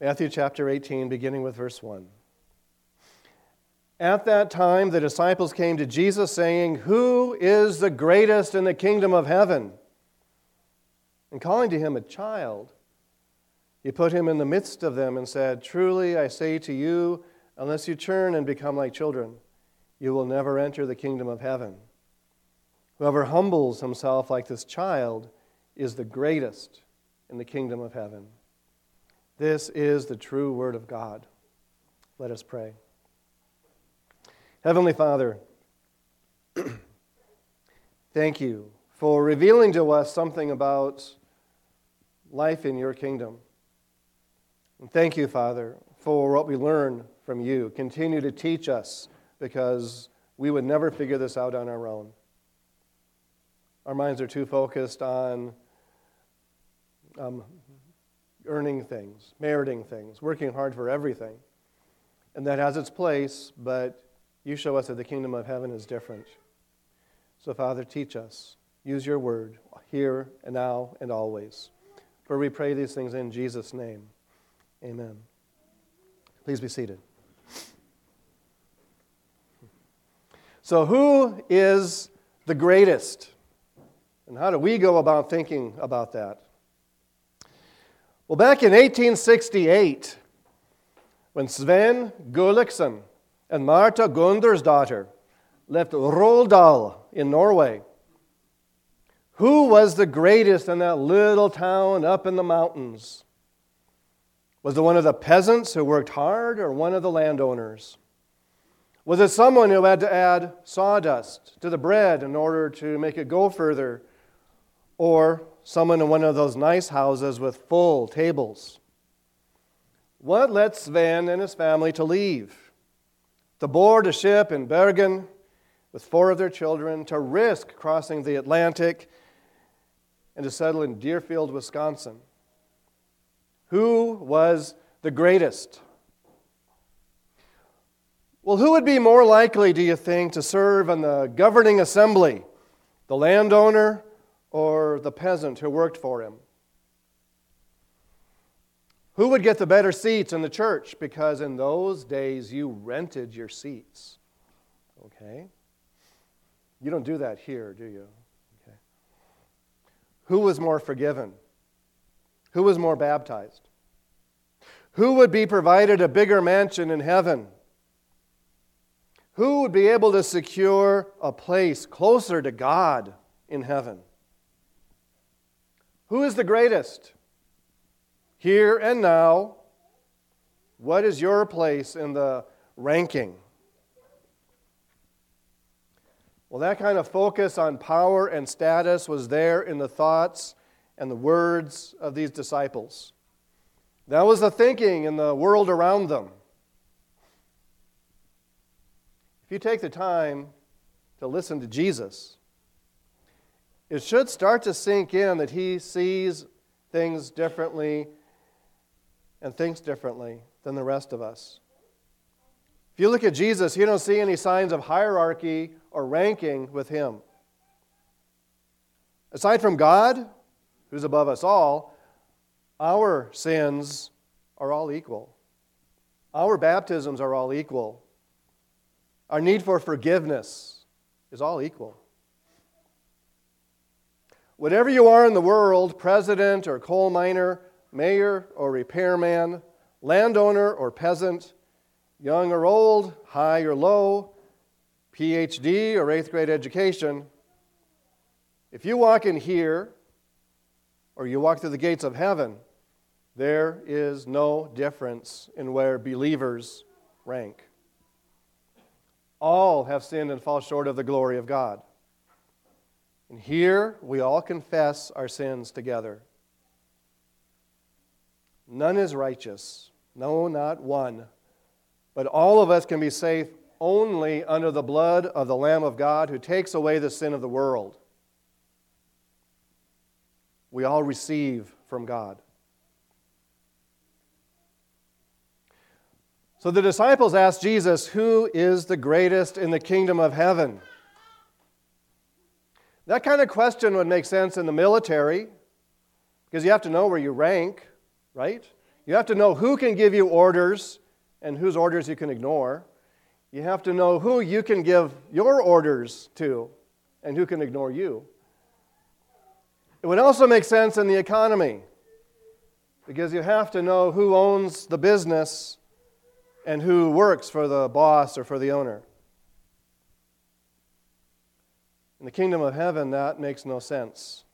Matthew chapter 18, beginning with verse 1. At that time, the disciples came to Jesus, saying, Who is the greatest in the kingdom of heaven? And calling to him a child, he put him in the midst of them and said, Truly I say to you, unless you turn and become like children, you will never enter the kingdom of heaven. Whoever humbles himself like this child is the greatest in the kingdom of heaven. This is the true word of God. Let us pray. Heavenly Father, thank you for revealing to us something about life in your kingdom. And thank you, Father, for what we learn from you. Continue to teach us because we would never figure this out on our own. Our minds are too focused on um, earning things, meriting things, working hard for everything. And that has its place, but you show us that the kingdom of heaven is different. So, Father, teach us. Use your word here and now and always. For we pray these things in Jesus' name. Amen. Please be seated. So, who is the greatest? And how do we go about thinking about that? Well, back in 1868, when Sven Gulliksen and Marta Gundersdatter left Roldal in Norway, who was the greatest in that little town up in the mountains? Was it one of the peasants who worked hard or one of the landowners? Was it someone who had to add sawdust to the bread in order to make it go further? Or someone in one of those nice houses with full tables? What led Sven and his family to leave? To board a ship in Bergen with four of their children, to risk crossing the Atlantic, and to settle in Deerfield, Wisconsin. Who was the greatest? Well, who would be more likely, do you think, to serve in the governing assembly? The landowner or the peasant who worked for him? Who would get the better seats in the church? Because in those days you rented your seats. Okay? You don't do that here, do you? Okay. Who was more forgiven? Who was more baptized? Who would be provided a bigger mansion in heaven? Who would be able to secure a place closer to God in heaven? Who is the greatest? Here and now, what is your place in the ranking? Well, that kind of focus on power and status was there in the thoughts and the words of these disciples. That was the thinking in the world around them. If you take the time to listen to Jesus, it should start to sink in that he sees things differently and thinks differently than the rest of us. If you look at Jesus, you don't see any signs of hierarchy or ranking with him. Aside from God, who's above us all, our sins are all equal. Our baptisms are all equal. Our need for forgiveness is all equal. Whatever you are in the world, president or coal miner, mayor or repairman, landowner or peasant, young or old, high or low, PhD or eighth grade education, if you walk in here or you walk through the gates of heaven, there is no difference in where believers rank. All have sinned and fall short of the glory of God. And here we all confess our sins together. None is righteous, no, not one. But all of us can be safe only under the blood of the Lamb of God who takes away the sin of the world. We all receive from God. So the disciples asked Jesus, Who is the greatest in the kingdom of heaven? That kind of question would make sense in the military because you have to know where you rank, right? You have to know who can give you orders and whose orders you can ignore. You have to know who you can give your orders to and who can ignore you. It would also make sense in the economy because you have to know who owns the business and who works for the boss or for the owner. In the kingdom of heaven, that makes no sense.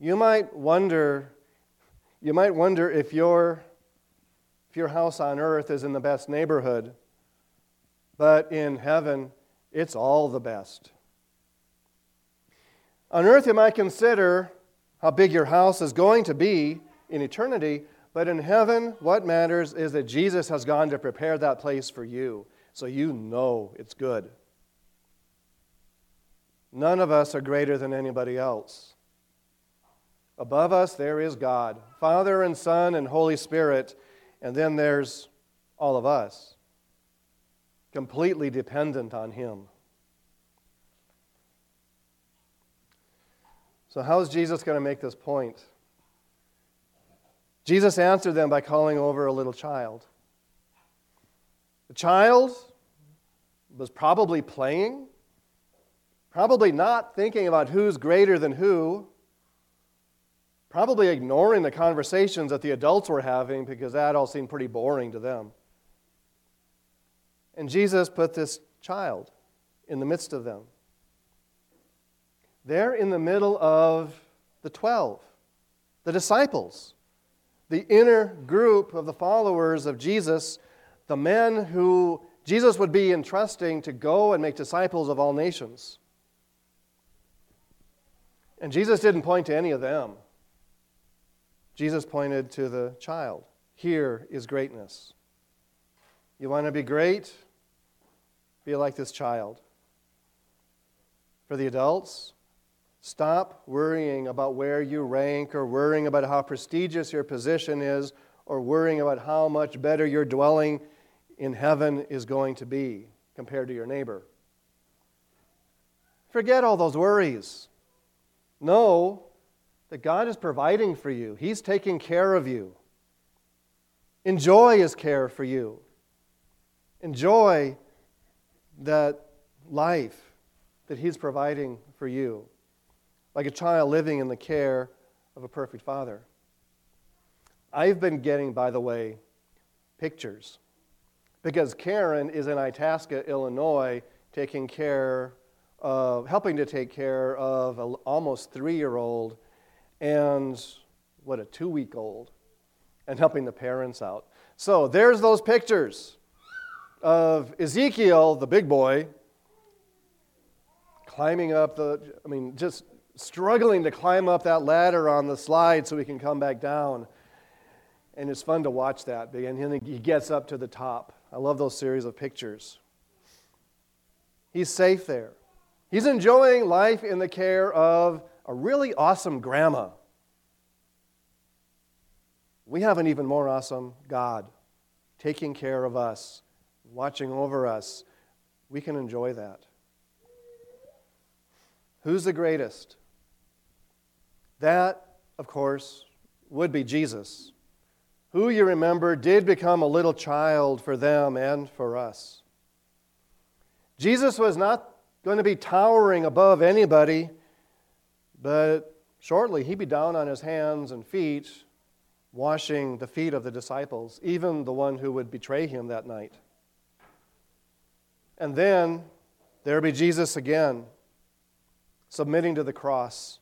You might wonder, you might wonder if your, if your house on earth is in the best neighborhood, but in heaven, it's all the best. On earth, you might consider how big your house is going to be in eternity, but in heaven, what matters is that Jesus has gone to prepare that place for you, so you know it's good. None of us are greater than anybody else. Above us, there is God, Father and Son and Holy Spirit, and then there's all of us, completely dependent on Him. So, how is Jesus going to make this point? Jesus answered them by calling over a little child. The child was probably playing, probably not thinking about who's greater than who, probably ignoring the conversations that the adults were having because that all seemed pretty boring to them. And Jesus put this child in the midst of them. They're in the middle of the 12, the disciples, the inner group of the followers of Jesus, the men who Jesus would be entrusting to go and make disciples of all nations. And Jesus didn't point to any of them. Jesus pointed to the child. Here is greatness. You want to be great? Be like this child. For the adults, Stop worrying about where you rank or worrying about how prestigious your position is or worrying about how much better your dwelling in heaven is going to be compared to your neighbor. Forget all those worries. Know that God is providing for you, He's taking care of you. Enjoy His care for you. Enjoy that life that He's providing for you like a child living in the care of a perfect father. I've been getting, by the way, pictures because Karen is in Itasca, Illinois, taking care helping to take care of an almost three year old and what, a two week old, and helping the parents out. So there's those pictures of Ezekiel, the big boy, climbing up the, I mean, just struggling to climb up that ladder on the slide so he can come back down. And it's fun to watch that. And he gets up to the top. I love those series of pictures. He's safe there. He's enjoying life in the care of a really awesome grandma. We have an even more awesome God taking care of us, watching over us. We can enjoy that. Who's the greatest? That, of course, would be Jesus, who you remember did become a little child for them and for us. Jesus was not going to be towering above anybody, but shortly he'd be down on his hands and feet, washing the feet of the disciples, even the one who would betray him that night. And then there be Jesus again, submitting to the cross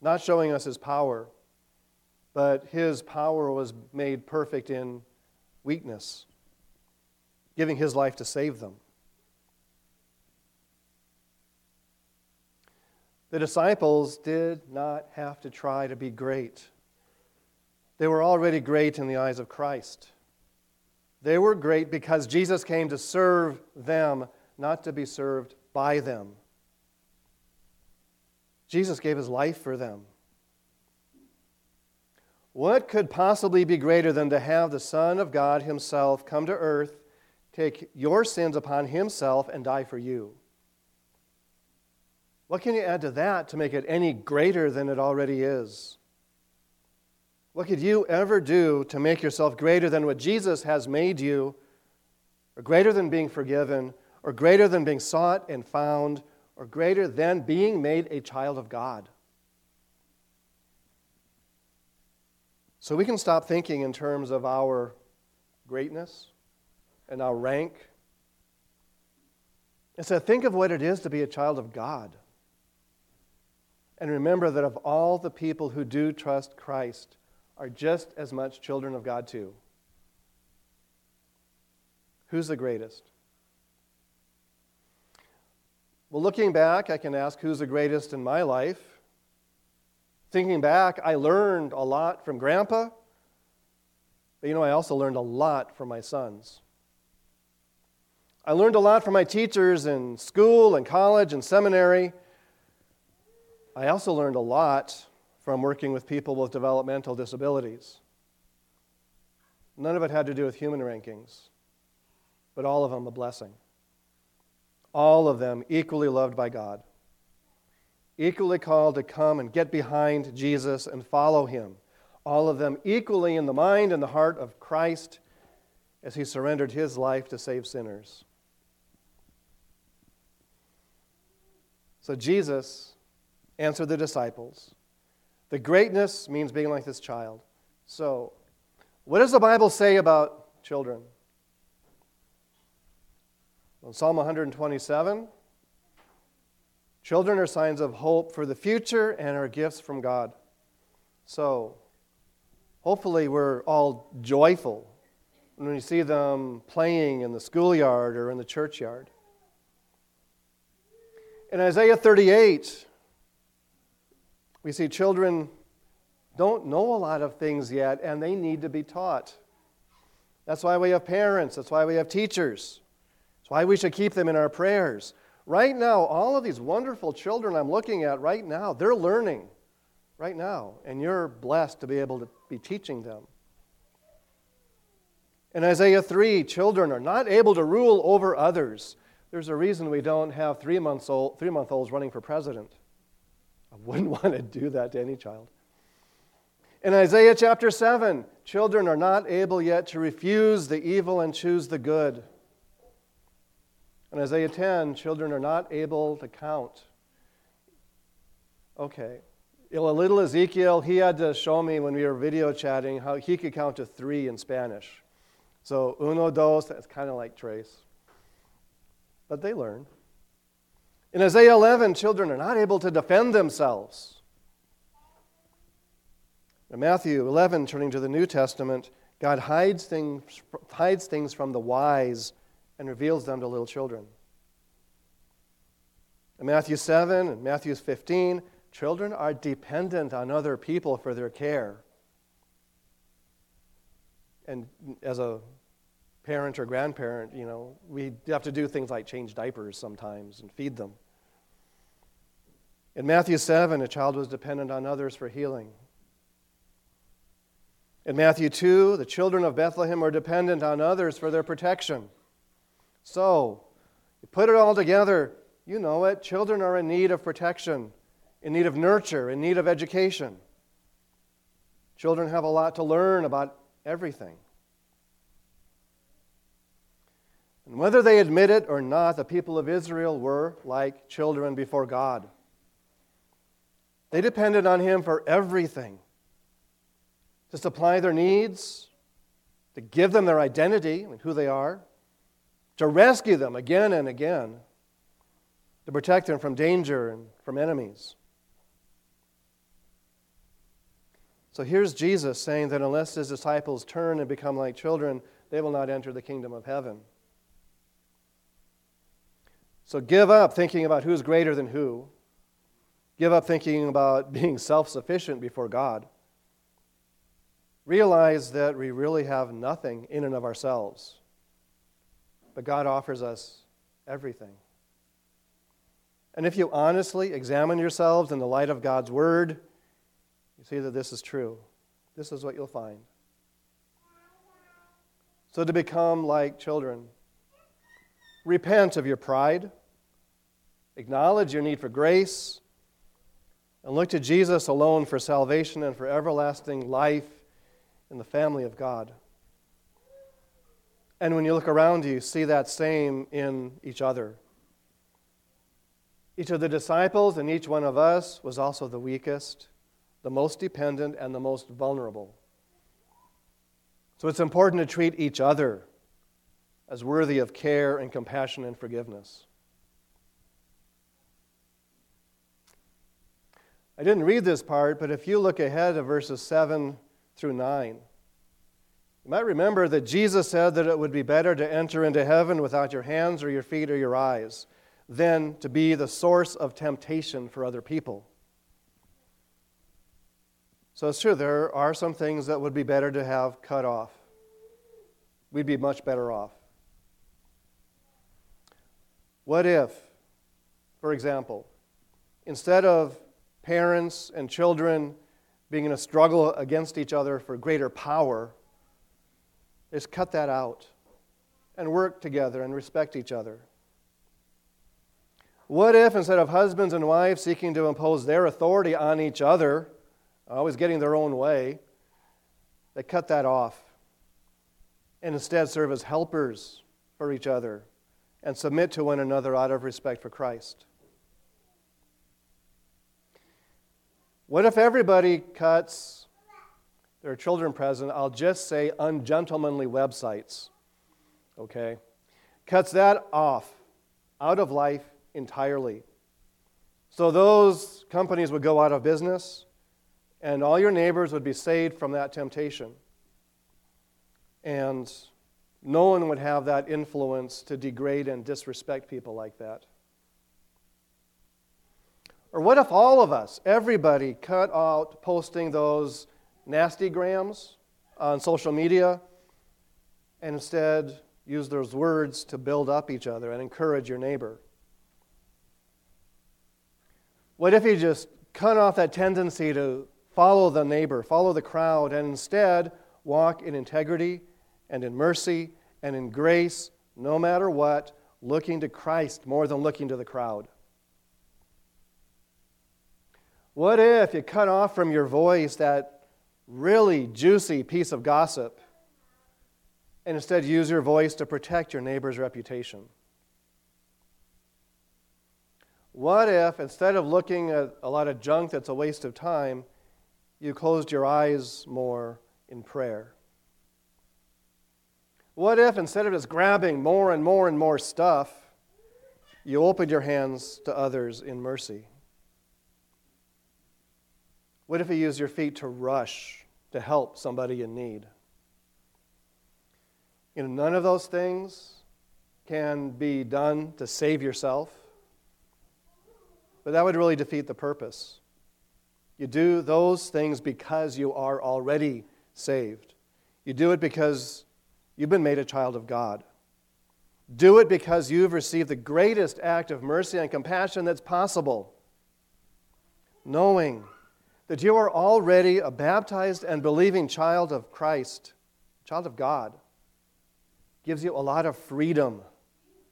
not showing us his power, but his power was made perfect in weakness, giving his life to save them. The disciples did not have to try to be great. They were already great in the eyes of Christ. They were great because Jesus came to serve them, not to be served by them. Jesus gave his life for them. What could possibly be greater than to have the Son of God himself come to earth, take your sins upon himself, and die for you? What can you add to that to make it any greater than it already is? What could you ever do to make yourself greater than what Jesus has made you, or greater than being forgiven, or greater than being sought and found, or greater than being made a child of God? So we can stop thinking in terms of our greatness and our rank. and Instead, think of what it is to be a child of God. And remember that of all the people who do trust Christ are just as much children of God, too. Who's the greatest? Well, looking back, I can ask who's the greatest in my life. Thinking back, I learned a lot from Grandpa, but you know, I also learned a lot from my sons. I learned a lot from my teachers in school and college and seminary. I also learned a lot from working with people with developmental disabilities. None of it had to do with human rankings, but all of them a blessing. All of them equally loved by God equally called to come and get behind Jesus and follow him. All of them equally in the mind and the heart of Christ as he surrendered his life to save sinners. So Jesus answered the disciples. The greatness means being like this child. So, what does the Bible say about children? In Psalm 127, Children are signs of hope for the future and are gifts from God. So, hopefully, we're all joyful when we see them playing in the schoolyard or in the churchyard. In Isaiah 38, we see children don't know a lot of things yet and they need to be taught. That's why we have parents, that's why we have teachers. That's why we should keep them in our prayers. Right now, all of these wonderful children I'm looking at right now, they're learning right now, and you're blessed to be able to be teaching them. In Isaiah 3, children are not able to rule over others. There's a reason we don't have three month olds running for president. I wouldn't want to do that to any child. In Isaiah chapter 7, children are not able yet to refuse the evil and choose the good. In Isaiah 10, children are not able to count. Okay. Little Ezekiel, he had to show me when we were video chatting how he could count to three in Spanish. So, uno, dos, that's kind of like trace. But they learn. In Isaiah 11, children are not able to defend themselves. In Matthew 11, turning to the New Testament, God hides things, hides things from the wise and reveals them to little children. In Matthew 7 and Matthew 15, children are dependent on other people for their care. And as a parent or grandparent, you know, we have to do things like change diapers sometimes and feed them. In Matthew 7, a child was dependent on others for healing. In Matthew 2, the children of Bethlehem are dependent on others for their protection. So, you put it all together, you know it. Children are in need of protection, in need of nurture, in need of education. Children have a lot to learn about everything. And whether they admit it or not, the people of Israel were like children before God. They depended on Him for everything to supply their needs, to give them their identity, mean, who they are, to rescue them again and again, to protect them from danger and from enemies. So here's Jesus saying that unless his disciples turn and become like children, they will not enter the kingdom of heaven. So give up thinking about who's greater than who. Give up thinking about being self sufficient before God. Realize that we really have nothing in and of ourselves. But God offers us everything. And if you honestly examine yourselves in the light of God's Word, you see that this is true. This is what you'll find. So, to become like children, repent of your pride, acknowledge your need for grace, and look to Jesus alone for salvation and for everlasting life in the family of God. And when you look around you, see that same in each other. Each of the disciples and each one of us was also the weakest, the most dependent, and the most vulnerable. So it's important to treat each other as worthy of care and compassion and forgiveness. I didn't read this part, but if you look ahead of verses 7 through 9, you might remember that Jesus said that it would be better to enter into heaven without your hands or your feet or your eyes than to be the source of temptation for other people. So it's true, there are some things that would be better to have cut off. We'd be much better off. What if, for example, instead of parents and children being in a struggle against each other for greater power, is cut that out and work together and respect each other? What if, instead of husbands and wives seeking to impose their authority on each other, always getting their own way, they cut that off and instead serve as helpers for each other and submit to one another out of respect for Christ? What if everybody cuts, there are children present, I'll just say ungentlemanly websites, okay? Cuts that off out of life entirely. So those companies would go out of business, and all your neighbors would be saved from that temptation. And no one would have that influence to degrade and disrespect people like that. Or what if all of us, everybody, cut out posting those nasty grams on social media and instead use those words to build up each other and encourage your neighbor? What if you just cut off that tendency to follow the neighbor, follow the crowd, and instead walk in integrity and in mercy and in grace, no matter what, looking to Christ more than looking to the crowd? What if you cut off from your voice that really juicy piece of gossip and instead use your voice to protect your neighbor's reputation? What if, instead of looking at a lot of junk that's a waste of time, you closed your eyes more in prayer? What if, instead of just grabbing more and more and more stuff, you opened your hands to others in mercy? What if you use your feet to rush to help somebody in need? You know, none of those things can be done to save yourself, but that would really defeat the purpose. You do those things because you are already saved. You do it because you've been made a child of God. Do it because you've received the greatest act of mercy and compassion that's possible, knowing that you are already a baptized and believing child of Christ, child of God, gives you a lot of freedom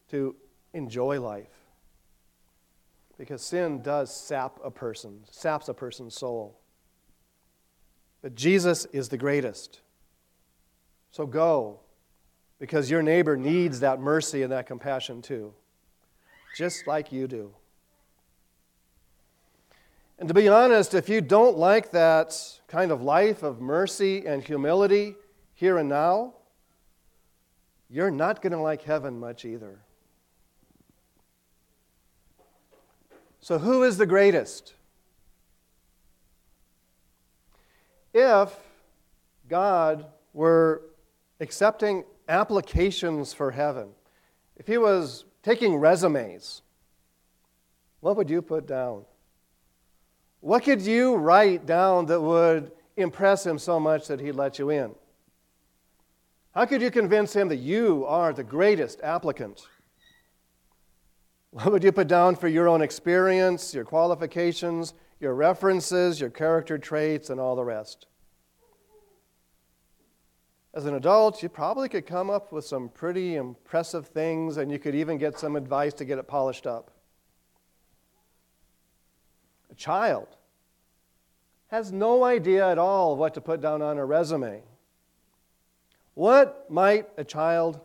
to enjoy life. Because sin does sap a person, saps a person's soul. But Jesus is the greatest. So go, because your neighbor needs that mercy and that compassion too, just like you do. And to be honest, if you don't like that kind of life of mercy and humility here and now, you're not going to like heaven much either. So, who is the greatest? If God were accepting applications for heaven, if He was taking resumes, what would you put down? What could you write down that would impress him so much that he'd let you in? How could you convince him that you are the greatest applicant? What would you put down for your own experience, your qualifications, your references, your character traits, and all the rest? As an adult, you probably could come up with some pretty impressive things, and you could even get some advice to get it polished up child, has no idea at all what to put down on a resume. What might a child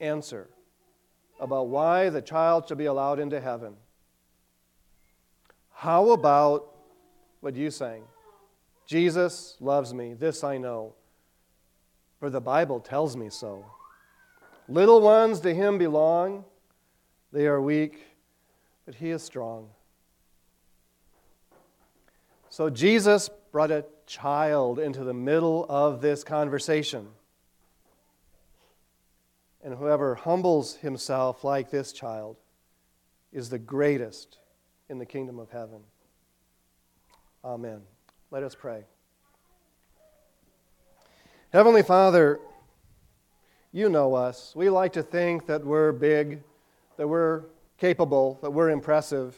answer about why the child should be allowed into heaven? How about what you sang? Jesus loves me, this I know, for the Bible tells me so. Little ones to him belong, they are weak, but he is strong. So Jesus brought a child into the middle of this conversation. And whoever humbles himself like this child is the greatest in the kingdom of heaven. Amen. Let us pray. Heavenly Father, you know us. We like to think that we're big, that we're capable, that we're impressive.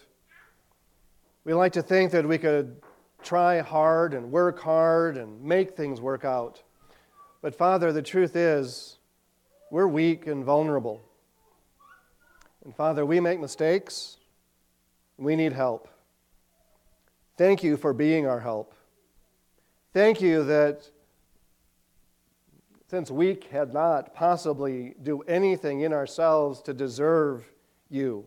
We like to think that we could try hard and work hard and make things work out. But Father, the truth is, we're weak and vulnerable. And Father, we make mistakes. We need help. Thank you for being our help. Thank you that since we cannot possibly do anything in ourselves to deserve you,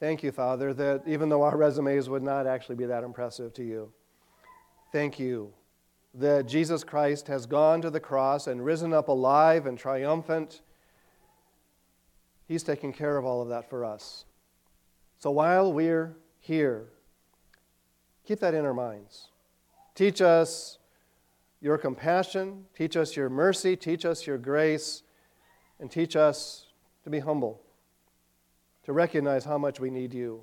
thank you, Father, that even though our resumes would not actually be that impressive to you, thank you that Jesus Christ has gone to the cross and risen up alive and triumphant. He's taken care of all of that for us. So while we're here, keep that in our minds. Teach us your compassion, teach us your mercy, teach us your grace, and teach us to be humble, to recognize how much we need you.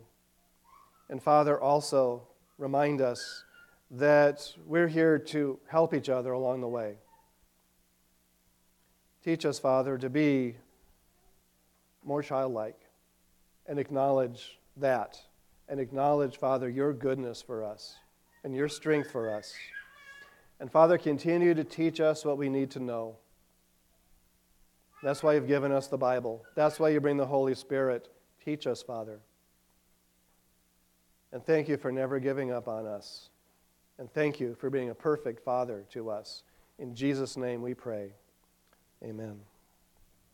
And Father, also remind us that we're here to help each other along the way. Teach us, Father, to be more childlike and acknowledge that. And acknowledge, Father, your goodness for us and your strength for us. And Father, continue to teach us what we need to know. That's why you've given us the Bible. That's why you bring the Holy Spirit. Teach us, Father. And thank you for never giving up on us. And thank you for being a perfect Father to us. In Jesus' name we pray. Amen.